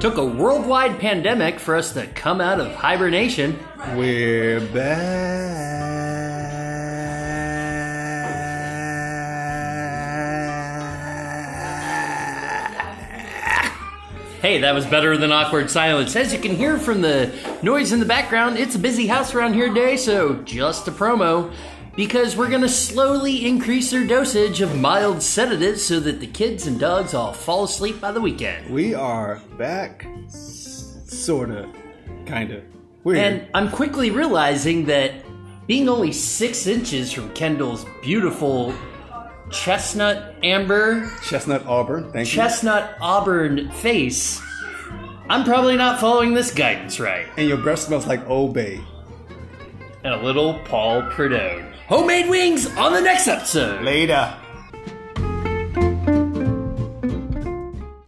Took a worldwide pandemic for us to come out of hibernation. We're back. Hey, that was better than awkward silence. As you can hear from the noise in the background, it's a busy house around here today, so just a promo. Because we're gonna slowly increase their dosage of mild sedatives so that the kids and dogs all fall asleep by the weekend. We are back, sorta, kinda. We're And. I'm quickly realizing that being only six inches from Kendall's beautiful chestnut amber, Chestnut Auburn. Thank chestnut auburn face, I'm probably not following this guidance right. And your breath smells like Old Bay. And a little Paul Prudhomme. Homemade wings on the next episode. Later.